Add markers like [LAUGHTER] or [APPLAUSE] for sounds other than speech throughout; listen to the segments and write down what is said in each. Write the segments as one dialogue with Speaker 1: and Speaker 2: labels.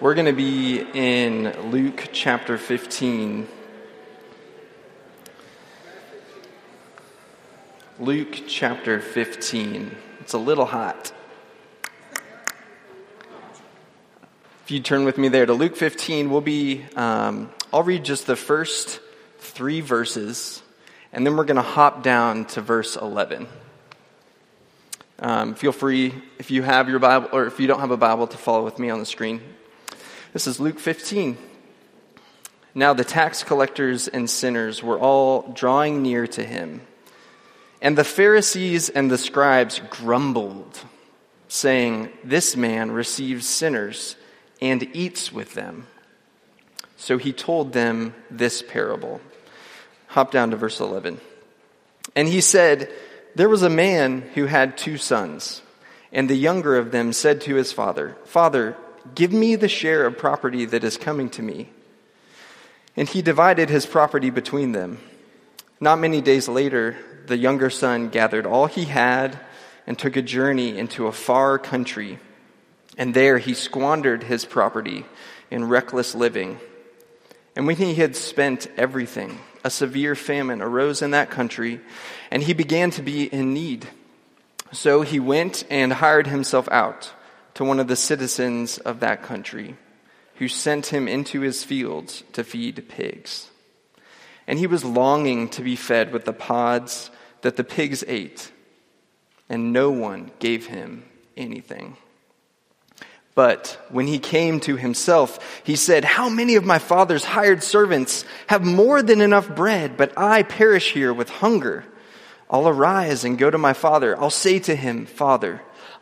Speaker 1: We're going to be in Luke chapter 15. Luke chapter 15. It's a little hot. If you turn with me there to Luke 15, we'll be, um, I'll read just the first three verses, and then we're going to hop down to verse 11. Um, feel free, if you have your Bible, or if you don't have a Bible, to follow with me on the screen. This is Luke 15. Now the tax collectors and sinners were all drawing near to him. And the Pharisees and the scribes grumbled, saying, This man receives sinners and eats with them. So he told them this parable. Hop down to verse 11. And he said, There was a man who had two sons, and the younger of them said to his father, Father, Give me the share of property that is coming to me. And he divided his property between them. Not many days later, the younger son gathered all he had and took a journey into a far country. And there he squandered his property in reckless living. And when he had spent everything, a severe famine arose in that country, and he began to be in need. So he went and hired himself out to one of the citizens of that country, who sent him into his fields to feed pigs. And he was longing to be fed with the pods that the pigs ate, and no one gave him anything. But when he came to himself, he said, How many of my father's hired servants have more than enough bread, but I perish here with hunger? I'll arise and go to my father. I'll say to him, Father,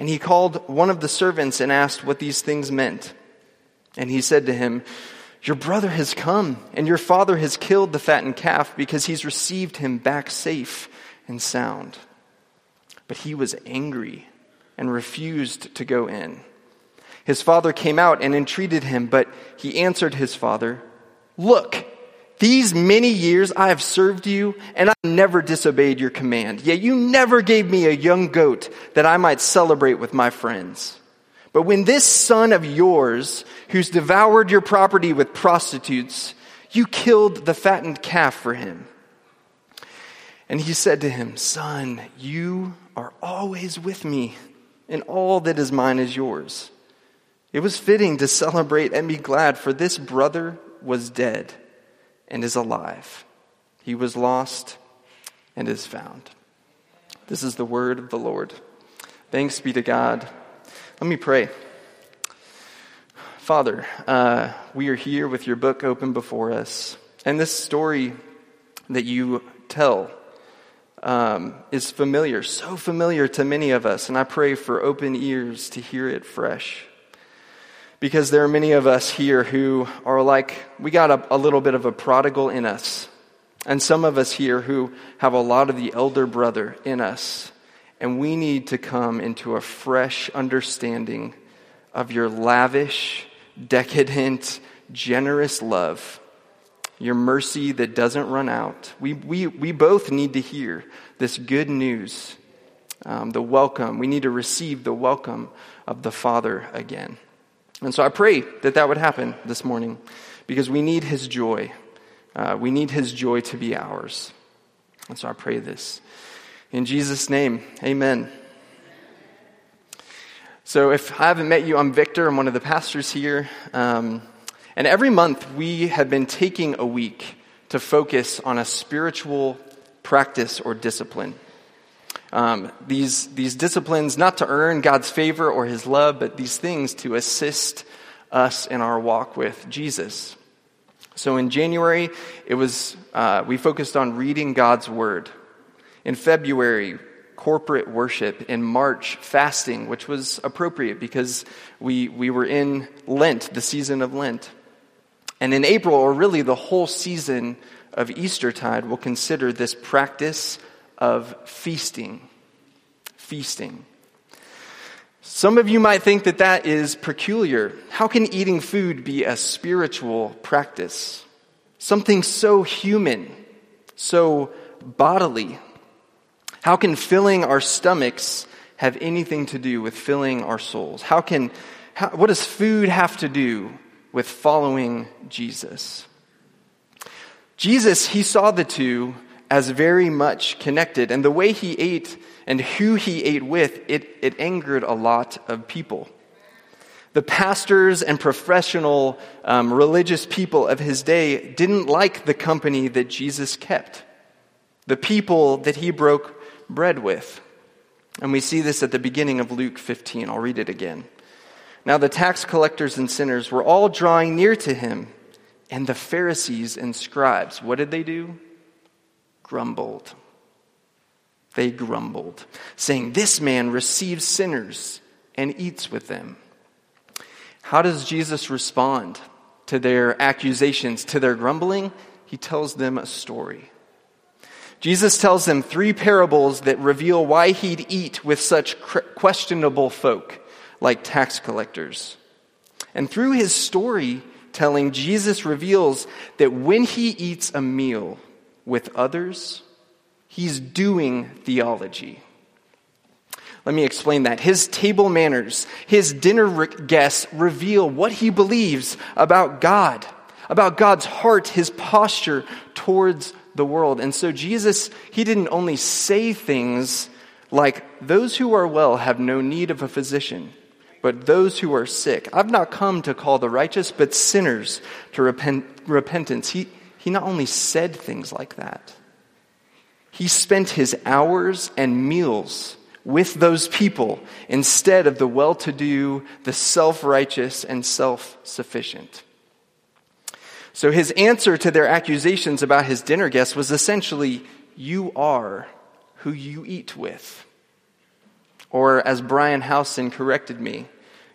Speaker 1: And he called one of the servants and asked what these things meant. And he said to him, Your brother has come, and your father has killed the fattened calf because he's received him back safe and sound. But he was angry and refused to go in. His father came out and entreated him, but he answered his father, Look, these many years I have served you, and I never disobeyed your command. Yet you never gave me a young goat that I might celebrate with my friends. But when this son of yours, who's devoured your property with prostitutes, you killed the fattened calf for him. And he said to him, Son, you are always with me, and all that is mine is yours. It was fitting to celebrate and be glad, for this brother was dead and is alive. He was lost and is found. This is the word of the Lord. Thanks be to God. Let me pray. Father, uh, we are here with your book open before us. And this story that you tell um, is familiar, so familiar to many of us. And I pray for open ears to hear it fresh because there are many of us here who are like, we got a, a, little bit of a prodigal in us. And some of us here who have a lot of the elder brother in us. And we need to come into a fresh understanding of your lavish, decadent, generous love, your mercy that doesn't run out. We, we, we both need to hear this good news, um, the welcome. We need to receive the welcome of the Father again. And so I pray that that would happen this morning because we need His joy. Uh, we need His joy to be ours. And so I pray this. In Jesus' name, amen. So if I haven't met you, I'm Victor. I'm one of the pastors here. Um, And every month we have been taking a week to focus on a spiritual practice or discipline. Um, these, these disciplines, not to earn God's favor or his love, but these things to assist us in our walk with Jesus. So in January, it was, uh, we focused on reading God's word. In February, corporate worship. In March, fasting, which was appropriate because we, we were in Lent, the season of Lent. And in April, or really the whole season of Eastertide, we'll consider this practice of feasting. Feasting. Some of you might think that that is peculiar. How can eating food be a spiritual practice? Something so human, so bodily. How can filling our stomachs have anything to do with filling our souls? How can, how, what does food have to do with following Jesus? Jesus, he saw the two as very much connected, and the way he ate and who he ate with, it, it angered a lot of people. The pastors and professional um, religious people of his day didn't like the company that Jesus kept, the people that he broke bread with. And we see this at the beginning of Luke 15. I'll read it again. Now the tax collectors and sinners were all drawing near to him, and the Pharisees and scribes, what did they do? Grumbled. They grumbled, saying, This man receives sinners and eats with them. How does Jesus respond to their accusations, to their grumbling? He tells them a story. Jesus tells them three parables that reveal why he'd eat with such questionable folk like tax collectors. And through his storytelling, Jesus reveals that when he eats a meal with others, he's doing theology. Let me explain that. His table manners, his dinner guests reveal what he believes about God, about God's heart, his posture towards the world. And so Jesus, he didn't only say things like, those who are well have no need of a physician, but those who are sick. I've not come to call the righteous, but sinners to repent, repentance. He, he not only said things like that, he spent his hours and meals with those people instead of the well to do, the self righteous, and self sufficient. So his answer to their accusations about his dinner guests was essentially, You are who you eat with. Or, as Brian Howson corrected me,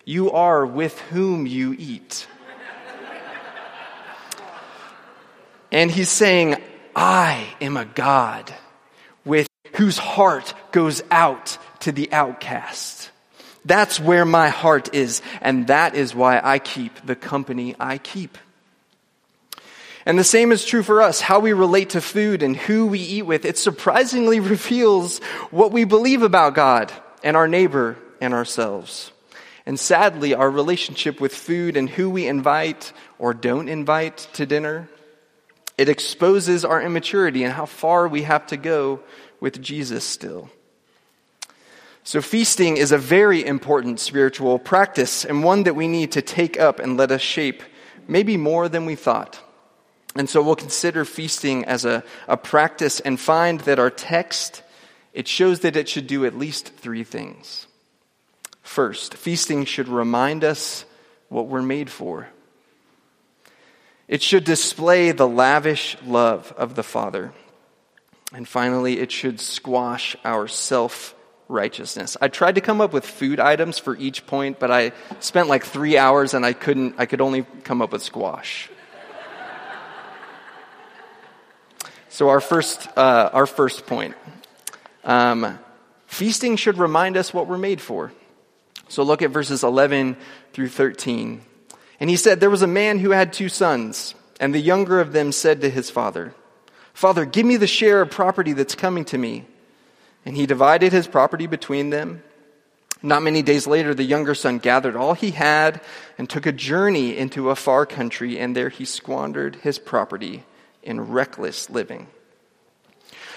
Speaker 1: you are with whom you eat. And he's saying, I am a God with whose heart goes out to the outcast. That's where my heart is, and that is why I keep the company I keep. And the same is true for us. How we relate to food and who we eat with, it surprisingly [LAUGHS] reveals what we believe about God and our neighbor and ourselves. And sadly, our relationship with food and who we invite or don't invite to dinner, it exposes our immaturity and how far we have to go with Jesus still. So, feasting is a very important spiritual practice and one that we need to take up and let us shape, maybe more than we thought. And so we'll consider feasting as a, a practice and find that our text, it shows that it should do at least three things. First, feasting should remind us what we're made for. It should display the lavish love of the Father. And finally, it should squash our self righteousness. I tried to come up with food items for each point, but I spent like three hours and I couldn't, I could only come up with squash. So, our first, uh, our first point um, feasting should remind us what we're made for. So, look at verses 11 through 13. And he said, There was a man who had two sons, and the younger of them said to his father, Father, give me the share of property that's coming to me. And he divided his property between them. Not many days later, the younger son gathered all he had and took a journey into a far country, and there he squandered his property in reckless living.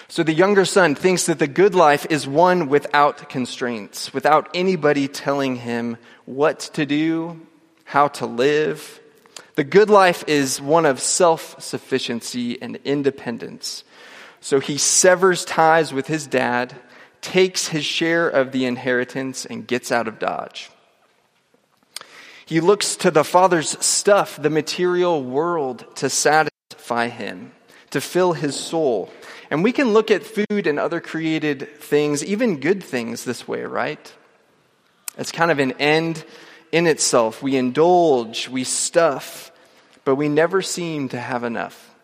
Speaker 1: So the younger son thinks that the good life is one without constraints, without anybody telling him what to do, how to live. The good life is one of self sufficiency and independence. So he severs ties with his dad, takes his share of the inheritance, and gets out of Dodge. He looks to the Father's stuff, the material world, to satisfy him, to fill his soul. And we can look at food and other created things, even good things, this way, right? It's kind of an end in itself. We indulge, we stuff, but we never seem to have enough.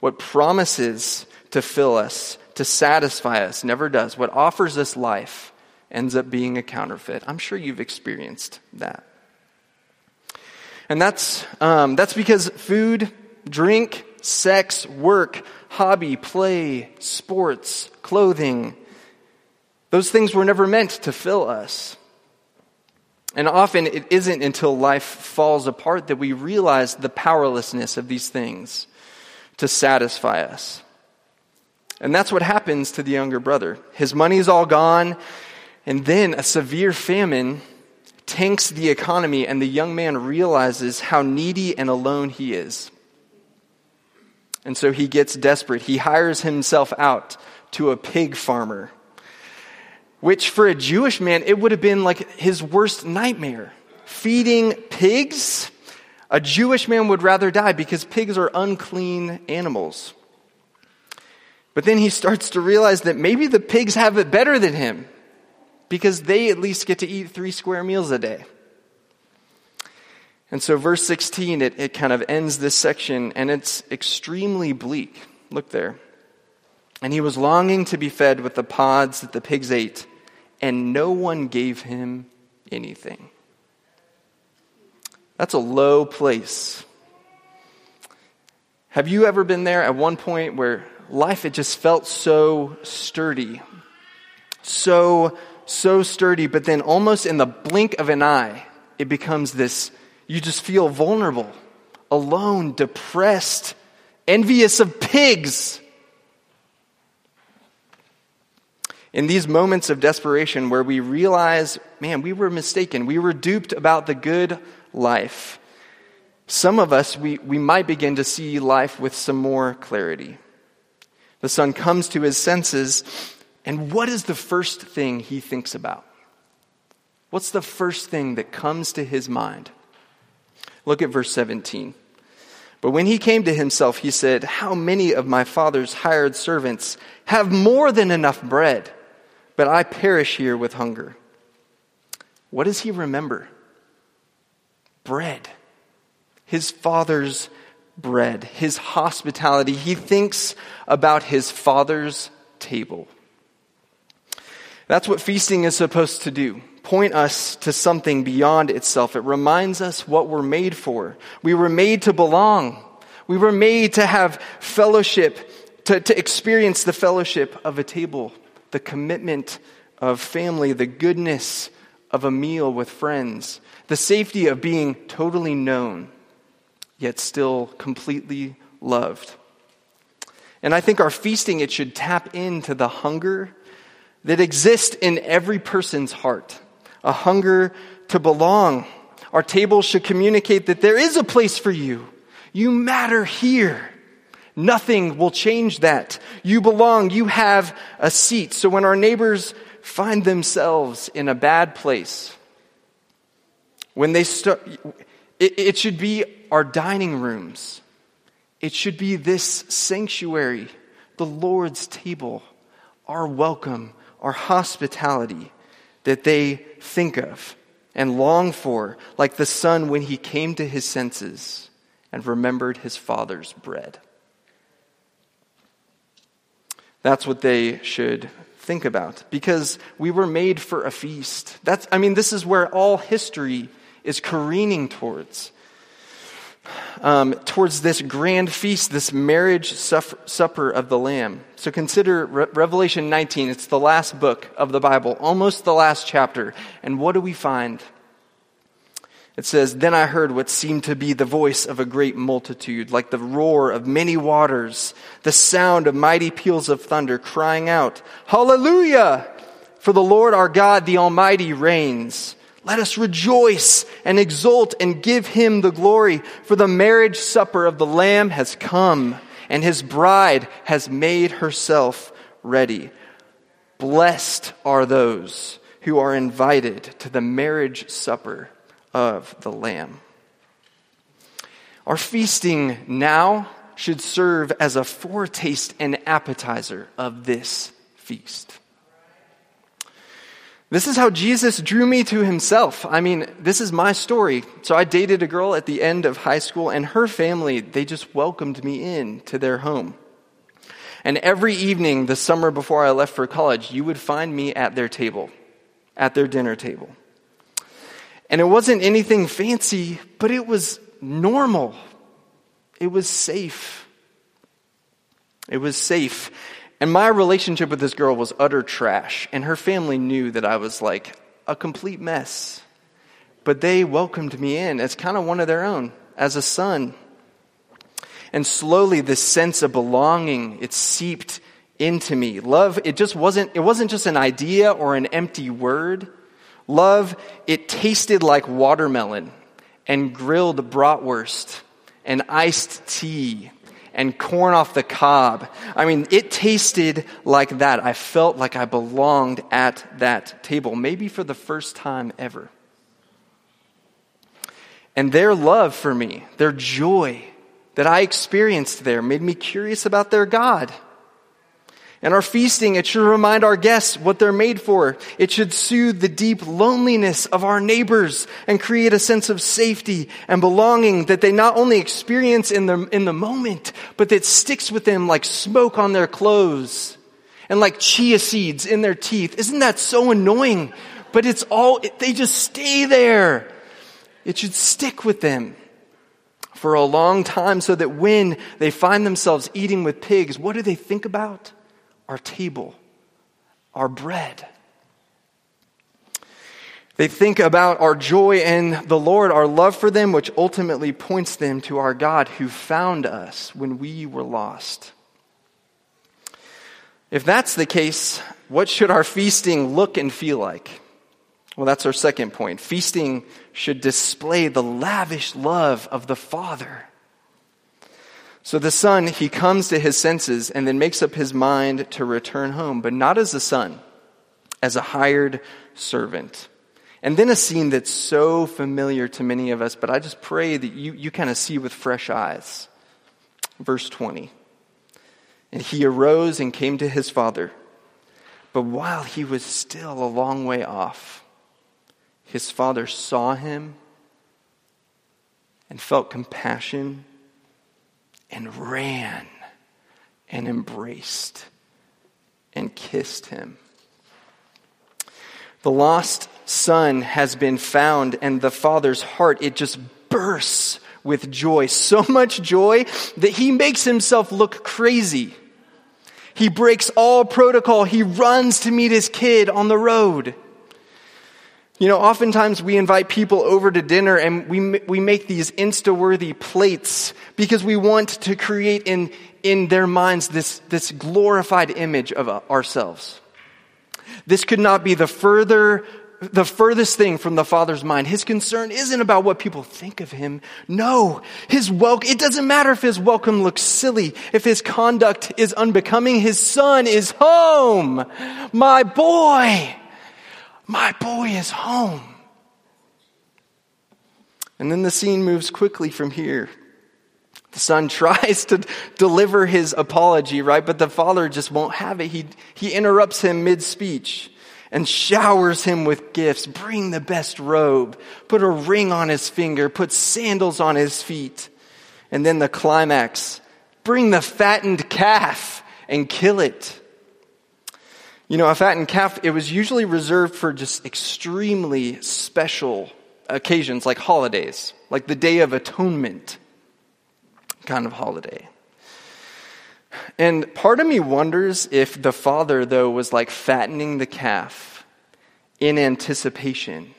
Speaker 1: What promises to fill us, to satisfy us, never does. What offers us life ends up being a counterfeit. I'm sure you've experienced that. And that's, um, that's because food, drink, sex, work, hobby, play, sports, clothing, those things were never meant to fill us. And often it isn't until life falls apart that we realize the powerlessness of these things to satisfy us. And that's what happens to the younger brother. His money's all gone, and then a severe famine tanks the economy, and the young man realizes how needy and alone he is. And so he gets desperate. He hires himself out to a pig farmer, which for a Jewish man, it would have been like his worst nightmare. Feeding pigs? A Jewish man would rather die because pigs are unclean animals. But then he starts to realize that maybe the pigs have it better than him because they at least get to eat three square meals a day. And so, verse 16, it, it kind of ends this section, and it's extremely bleak. Look there. And he was longing to be fed with the pods that the pigs ate, and no one gave him anything. That's a low place. Have you ever been there at one point where life it just felt so sturdy, so so sturdy, but then almost in the blink of an eye, it becomes this you just feel vulnerable, alone, depressed, envious of pigs. In these moments of desperation where we realize, man, we were mistaken, we were duped about the good life, some of us, we, we might begin to see life with some more clarity. The son comes to his senses and what is the first thing he thinks about? What's the first thing that comes to his mind? Look at verse 17. But when he came to himself, he said, How many of my father's hired servants have more than enough bread, but I perish here with hunger? What does he remember? Bread. His father's bread, his hospitality. He thinks about his father's table. That's what feasting is supposed to do point us to something beyond itself. It reminds us what we're made for. We were made to belong. We were made to have fellowship, to, to experience the fellowship of a table, the commitment of family, the goodness of a meal with friends, the safety of being totally known, yet still completely loved. And I think our feasting, it should tap into the hunger that exists in every person's heart a hunger to belong. Our table should communicate that there is a place for you. You matter here. Nothing will change that. You belong. You have a seat. So when our neighbors find themselves in a bad place, when they start, it, it should be our dining rooms. It should be this sanctuary, the Lord's table, our welcome, our hospitality that they think of and long for, like the son when he came to his senses and remembered his father's bread. That's what they should think about because we were made for a feast. That's, I mean, this is where all history is careening towards um, towards this grand feast, this marriage supper of the Lamb. So consider Re- Revelation 19. It's the last book of the Bible, almost the last chapter. And what do we find? It says, Then I heard what seemed to be the voice of a great multitude, like the roar of many waters, the sound of mighty peals of thunder, crying out, Hallelujah! For the Lord our God, the Almighty, reigns. Let us rejoice and exult and give him the glory, for the marriage supper of the Lamb has come, and his bride has made herself ready. Blessed are those who are invited to the marriage supper of the Lamb. Our feasting now should serve as a foretaste and appetizer of this feast. This is how Jesus drew me to himself. I mean, this is my story. So I dated a girl at the end of high school, and her family, they just welcomed me in to their home. And every evening, the summer before I left for college, you would find me at their table, at their dinner table. And it wasn't anything fancy, but it was normal. It was safe. It was safe. And my relationship with this girl was utter trash. And her family knew that I was like a complete mess. But they welcomed me in as kind of one of their own, as a son. And slowly this sense of belonging, it seeped into me. Love, it just wasn't, it wasn't just an idea or an empty word. Love, it tasted like watermelon and grilled bratwurst and iced tea and corn off the cob. I mean, it tasted like that. I felt like I belonged at that table, maybe for the first time ever. And their love for me, their joy that I experienced there, made me curious about their God. And our feasting, it should remind our guests what they're made for. It should soothe the deep loneliness of our neighbors and create a sense of safety and belonging that they not only experience in the, in the moment, but that sticks with them like smoke on their clothes and like chia seeds in their teeth. Isn't that so annoying? But it's all, they just stay there. It should stick with them for a long time so that when they find themselves eating with pigs, what do they think about? Our table, our bread. They think about our joy in the Lord, our love for them, which ultimately points them to our God who found us when we were lost. If that's the case, what should our feasting look and feel like? Well, that's our second point. Feasting should display the lavish love of the Father. So the son, he comes to his senses and then makes up his mind to return home, but not as a son, as a hired servant. And then a scene that's so familiar to many of us, but I just pray that you, you kind of see with fresh eyes. Verse 20. And he arose and came to his father. But while he was still a long way off, his father saw him and felt compassion and ran and embraced and kissed him. The lost son has been found, and the father's heart, it just bursts with joy. So much joy that he makes himself look crazy. He breaks all protocol. He runs to meet his kid on the road. You know, oftentimes we invite people over to dinner and we, we make these insta-worthy plates because we want to create in, in their minds this, this glorified image of uh, ourselves. This could not be the further, the furthest thing from the Father's mind. His concern isn't about what people think of him. No, his welcome, it doesn't matter if his welcome looks silly, if his conduct is unbecoming. His son is home. My boy. My boy is home. And then the scene moves quickly from here. The son [LAUGHS] tries to deliver his apology, right? But the father just won't have it. He, he interrupts him mid speech and showers him with gifts. Bring the best robe, put a ring on his finger, put sandals on his feet. And then the climax bring the fattened calf and kill it. You know, a fattened calf, it was usually reserved for just extremely special occasions like holidays, like the Day of Atonement kind of holiday. And part of me wonders if the father, though, was like fattening the calf in anticipation,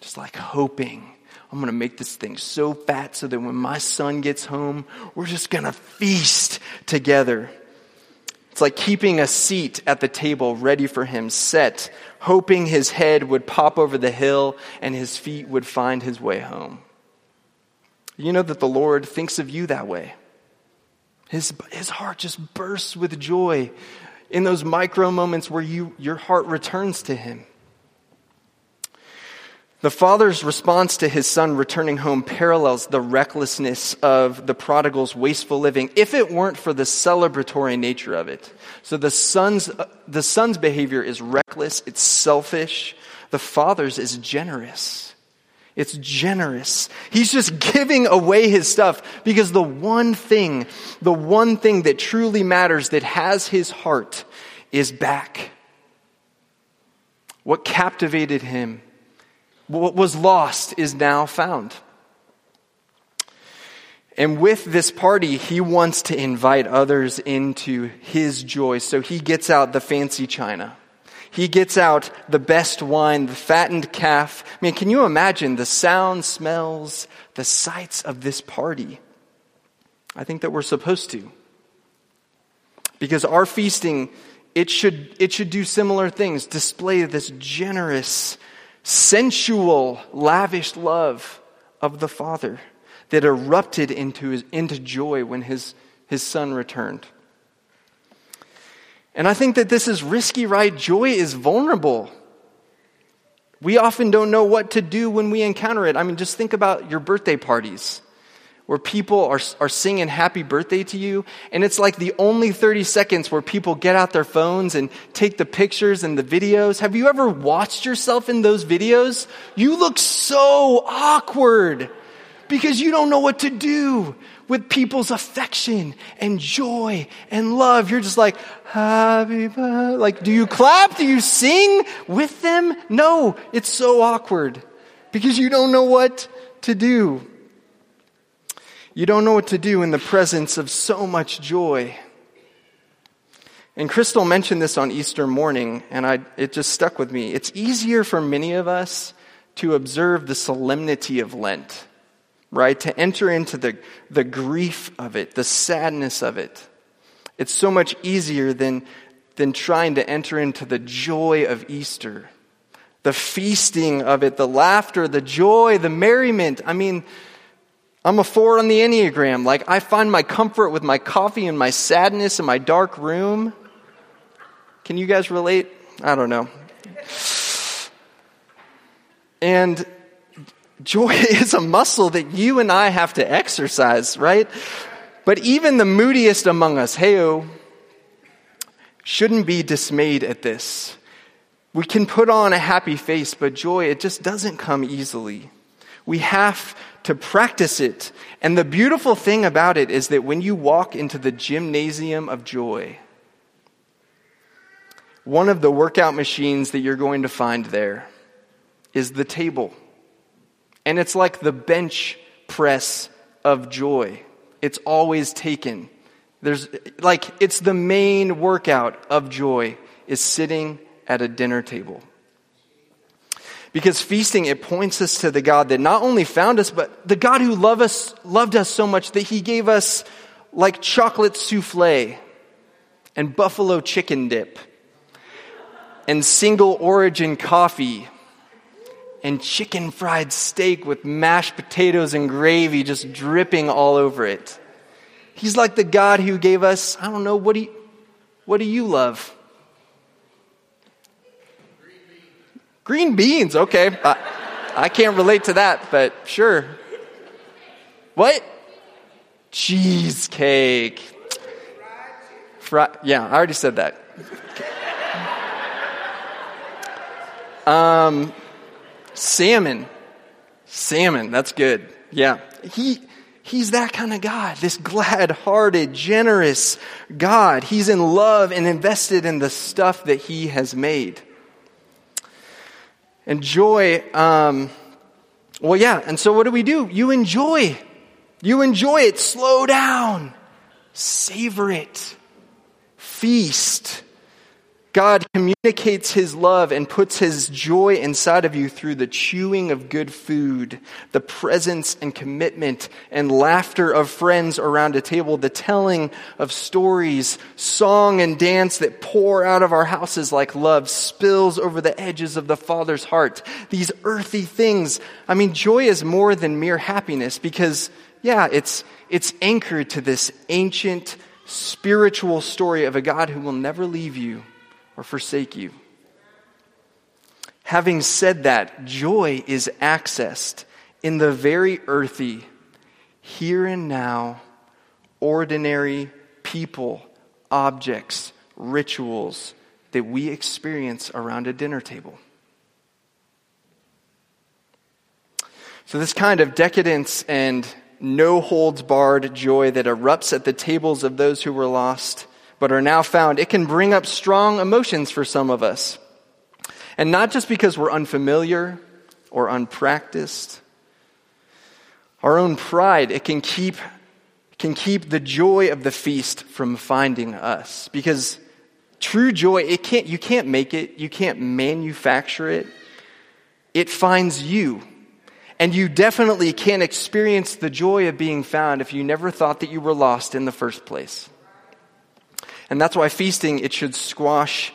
Speaker 1: just like hoping. I'm going to make this thing so fat so that when my son gets home, we're just going to feast together. It's like keeping a seat at the table ready for him, set, hoping his head would pop over the hill and his feet would find his way home. You know that the Lord thinks of you that way. His, his heart just bursts with joy in those micro moments where you, your heart returns to him. The father's response to his son returning home parallels the recklessness of the prodigal's wasteful living if it weren't for the celebratory nature of it. So the son's, uh, the son's behavior is reckless, it's selfish. The father's is generous. It's generous. He's just [LAUGHS] giving away his stuff because the one thing, the one thing that truly matters that has his heart is back. What captivated him what was lost is now found. And with this party, he wants to invite others into his joy. So he gets out the fancy china. He gets out the best wine, the fattened calf. I mean, can you imagine the sound, smells, the sights of this party? I think that we're supposed to. Because our feasting, it should, it should do similar things, display this generous sensual, lavish love of the Father that erupted into, his, into joy when his, his son returned. And I think that this is risky, right? Joy is vulnerable. We often don't know what to do when we encounter it. I mean, just think about your birthday parties where people are, are singing happy birthday to you. And it's like the only 30 seconds where people get out their phones and take the pictures and the videos. Have you ever watched yourself in those videos? You look so awkward because you don't know what to do with people's affection and joy and love. You're just like, happy birthday. Like, do you clap? Do you sing with them? No, it's so awkward because you don't know what to do. You don't know what to do in the presence of so much joy. And Crystal mentioned this on Easter morning, and I, it just stuck with me. It's easier for many of us to observe the solemnity of Lent, right? To enter into the, the grief of it, the sadness of it. It's so much easier than, than trying to enter into the joy of Easter, the feasting of it, the laughter, the joy, the merriment. I mean, I'm a four on the Enneagram. Like, I find my comfort with my coffee and my sadness in my dark room. Can you guys relate? I don't know. And joy [LAUGHS] is a muscle that you and I have to exercise, right? But even the moodiest among us, heyo, shouldn't be dismayed at this. We can put on a happy face, but joy, it just doesn't come easily. We have to practice it. And the beautiful thing about it is that when you walk into the gymnasium of joy, one of the workout machines that you're going to find there is the table. And it's like the bench press of joy. It's always taken. There's like it's the main workout of joy is sitting at a dinner table. Because feasting, it points us to the God that not only found us, but the God who loved us, loved us so much that he gave us like chocolate souffle and buffalo chicken dip and single origin coffee and chicken fried steak with mashed potatoes and gravy just dripping all over it. He's like the God who gave us, I don't know, what do you, what do you love? Green beans, okay. I, I can't relate to that, but sure. What? Cheesecake. Fri- yeah, I already said that. Um, salmon. Salmon, that's good. Yeah. He, he's that kind of God. This glad hearted, generous God. He's in love and invested in the stuff that he has made. And joy, um, well, yeah. And so what do we do? You enjoy. You enjoy it. Slow down. Savor it. Feast. God communicates his love and puts his joy inside of you through the chewing of good food, the presence and commitment and laughter of friends around a table, the telling of stories, song and dance that pour out of our houses like love spills over the edges of the Father's heart. These earthy things. I mean, joy is more than mere happiness because, yeah, it's, it's anchored to this ancient spiritual story of a God who will never leave you or forsake you. Having said that, joy is accessed in the very earthy, here and now, ordinary people, objects, rituals that we experience around a dinner table. So, this kind of decadence and no holds barred joy that erupts at the tables of those who were lost but are now found, it can bring up strong emotions for some of us. And not just because we're unfamiliar or unpracticed. Our own pride, it can keep, can keep the joy of the feast from finding us. Because true joy, it can't, you can't make it, you can't manufacture it. It finds you. And you definitely can't experience the joy of being found if you never thought that you were lost in the first place. And that's why feasting, it should squash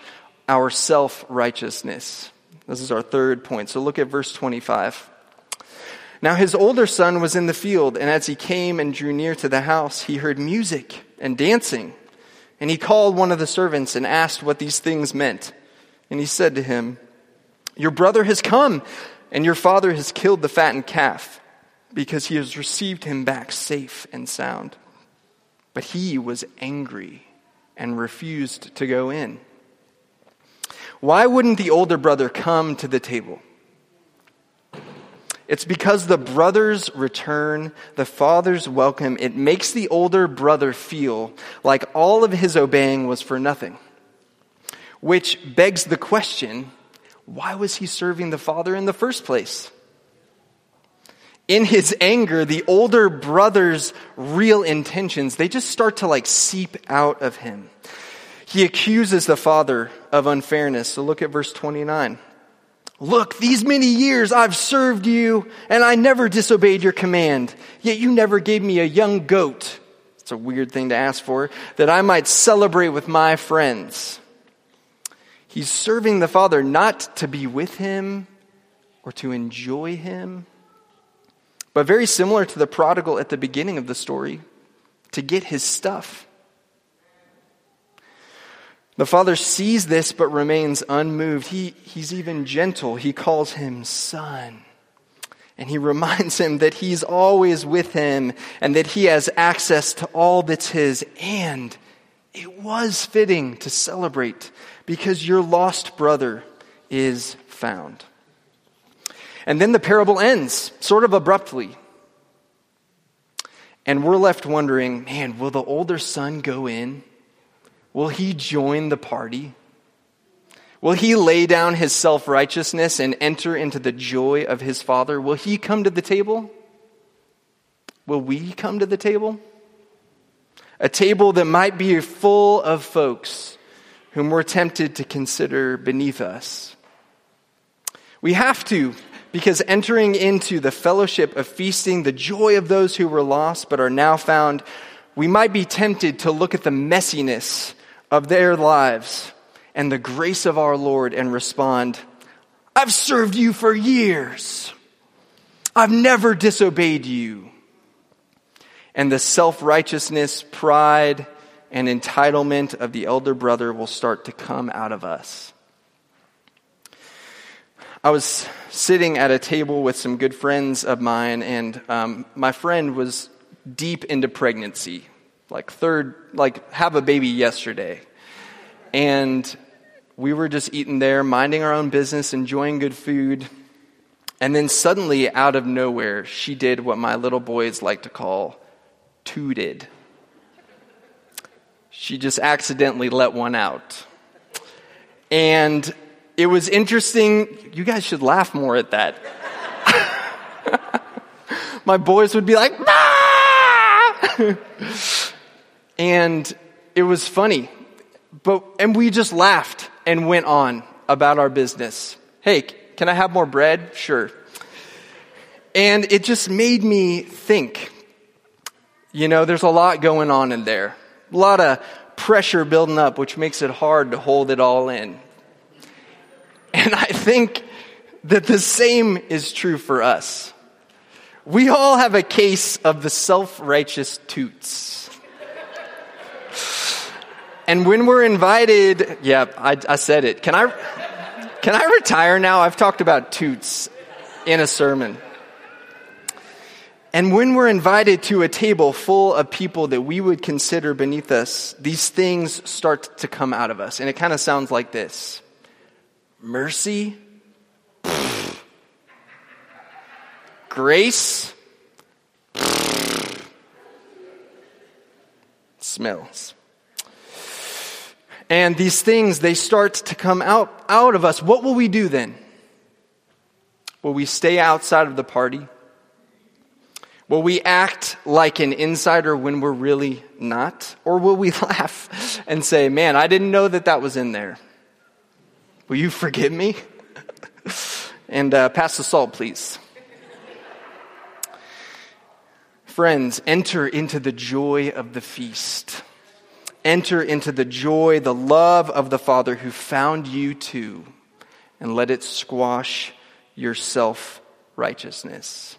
Speaker 1: our self righteousness. This is our third point. So look at verse 25. Now his older son was in the field, and as he came and drew near to the house, he heard music and dancing. And he called one of the servants and asked what these things meant. And he said to him, Your brother has come, and your father has killed the fattened calf, because he has received him back safe and sound. But he was angry and refused to go in. Why wouldn't the older brother come to the table? It's because the brother's return, the father's welcome, it makes the older brother feel like all of his obeying was for nothing. Which begs the question why was he serving the father in the first place? In his anger, the older brother's real intentions, they just start to like seep out of him. He accuses the father of unfairness. So look at verse 29. Look, these many years I've served you and I never disobeyed your command. Yet you never gave me a young goat. It's a weird thing to ask for, that I might celebrate with my friends. He's serving the father not to be with him or to enjoy him but very similar to the prodigal at the beginning of the story, to get his stuff. The father sees this but remains unmoved. He, he's even gentle. He calls him son. And he [LAUGHS] reminds him that he's always with him and that he has access to all that's his. And it was fitting to celebrate because your lost brother is found. And then the parable ends, sort of abruptly. And we're left wondering man, will the older son go in? Will he join the party? Will he lay down his self righteousness and enter into the joy of his father? Will he come to the table? Will we come to the table? A table that might be full of folks whom we're tempted to consider beneath us. We have to because entering into the fellowship of feasting, the joy of those who were lost but are now found, we might be tempted to look at the messiness of their lives and the grace of our Lord and respond, I've served you for years. I've never disobeyed you. And the self righteousness, pride, and entitlement of the elder brother will start to come out of us. I was sitting at a table with some good friends of mine, and um, my friend was deep into pregnancy, like third, like have a baby yesterday. And we were just eating there, minding our own business, enjoying good food. And then suddenly, out of nowhere, she did what my little boys like to call tooted. She just accidentally let one out. And it was interesting. You guys should laugh more at that. [LAUGHS] My boys would be like, and it was funny. But, and we just laughed and went on about our business. Hey, can I have more bread? Sure. And it just made me think. You know, there's a lot going on in there. A lot of pressure building up, which makes it hard to hold it all in. And I think that the same is true for us. We all have a case of the self righteous toots. And when we're invited, yeah, I, I, said it. Can I, can I retire now? I've talked about toots in a sermon. And when we're invited to a table full of people that we would consider beneath us, these things start to come out of us. And it kind of sounds like this mercy, grace, smells. And these things, they start to come out, out of us. What will we do then? Will we stay outside of the party? Will we act like an insider when we're really not? Or will we [LAUGHS] laugh and say, man, I didn't know that that was in there? Will you forgive me? and uh, pass the salt, please. Friends, enter into the joy of the feast. Enter into the joy, the love of the Father who found you too, and let it squash your self righteousness.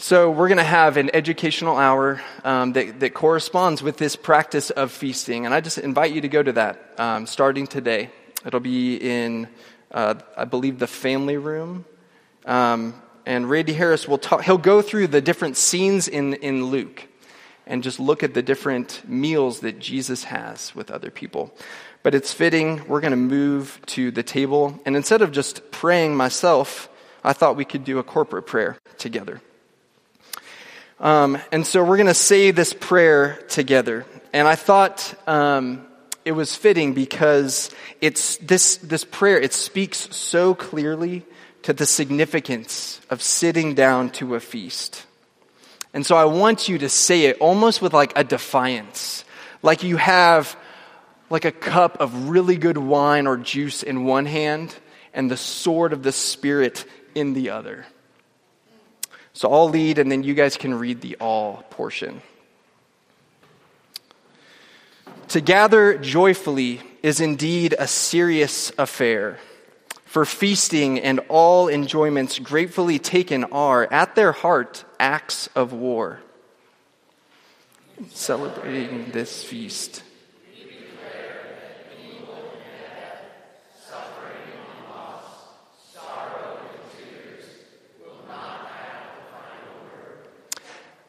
Speaker 1: So, we're going to have an educational hour um, that, that, corresponds with this practice of feasting. And I just invite you to go to that um, starting today. It'll be in, uh, I believe, the family room. Um, and Randy Harris will talk, he'll go through the different scenes in, in Luke and just look at the different meals that Jesus has with other people. But it's fitting, we're going to move to the table. And instead of just praying myself, I thought we could do a corporate prayer together. Um, and so we're going to say this prayer together. And I thought um, it was fitting because it's this this prayer. It speaks so clearly to the significance of sitting down to a feast. And so I want you to say it almost with like a defiance, like you have like a cup of really good wine or juice in one hand and the sword of the Spirit in the other. So I'll lead, and then you guys can read the all portion. To gather joyfully is indeed a serious affair. For feasting and all enjoyments gratefully taken are, at their heart, acts of war. Celebrating this feast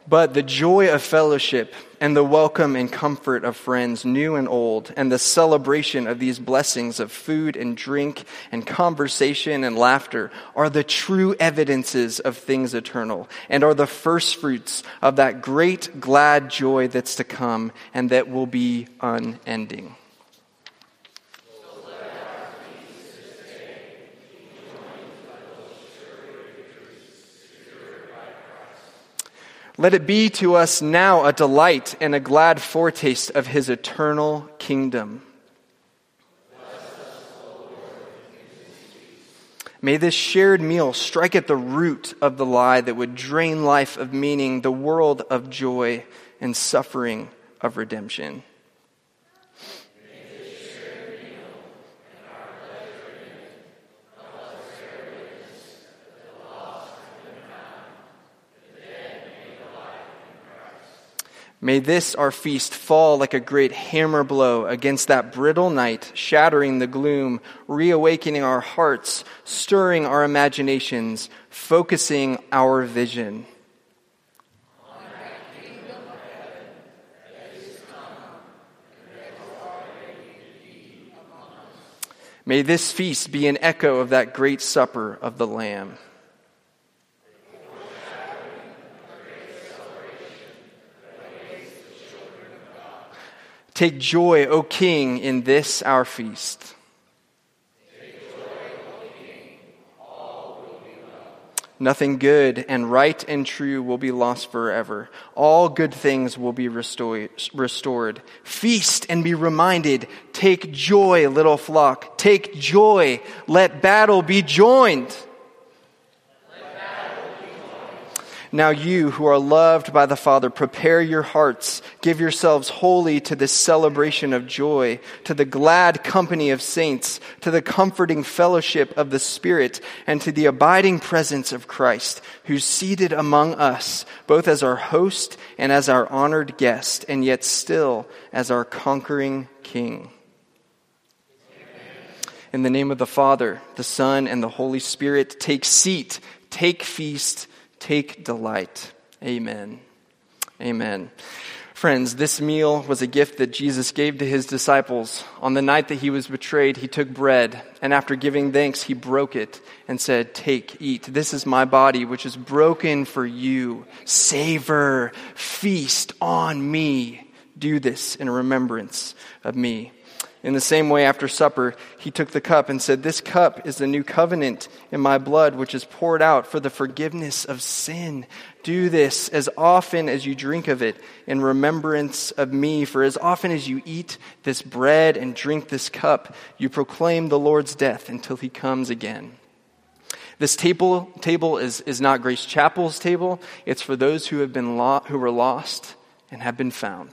Speaker 1: but the joy of fellowship and the welcome and comfort of friends, new and old, and the celebration of these blessings of food and drink and conversation and laughter are the true evidences of things eternal and are the first fruits of that great glad joy that's to come and that will be unending. Let it be to us now a delight and a glad foretaste of his eternal kingdom. May this shared meal strike at the root of the lie that would drain life of meaning, the world of joy, and suffering of redemption. May this, our feast, fall like a great hammer blow against that brittle night, shattering the gloom, reawakening our hearts, stirring our imaginations, focusing our vision. May this feast be an echo of that great supper of the Lamb. Take joy, O King, in this our feast. Nothing good and right and true will be lost forever. All good things will be restored. Feast and be reminded. Take joy, little flock. Take joy. Let battle be joined. Now, you who are loved by the Father, prepare your hearts. Give yourselves wholly to this celebration of joy, to the glad company of saints, to the comforting fellowship of the Spirit, and to the abiding presence of Christ, who's seated among us, both as our host and as our honored guest, and yet still as our conquering King. In the name of the Father, the Son, and the Holy Spirit, take seat, take feast Take delight. Amen. Amen. Friends, this meal was a gift that Jesus gave to his disciples. On the night that he was betrayed, he took bread, and after giving thanks, he broke it and said, Take, eat. This is my body, which is broken for you. Savor, feast on me. Do this in remembrance of me. In the same way, after supper, he took the cup and said, This cup is the new covenant in my blood, which is poured out for the forgiveness of sin. Do this as often as you drink of it in remembrance of me. For as often as you eat this bread and drink this cup, you proclaim the Lord's death until he comes again. This table, table is, is not Grace Chapel's table. It's for those who have been lo- who were lost and have been found.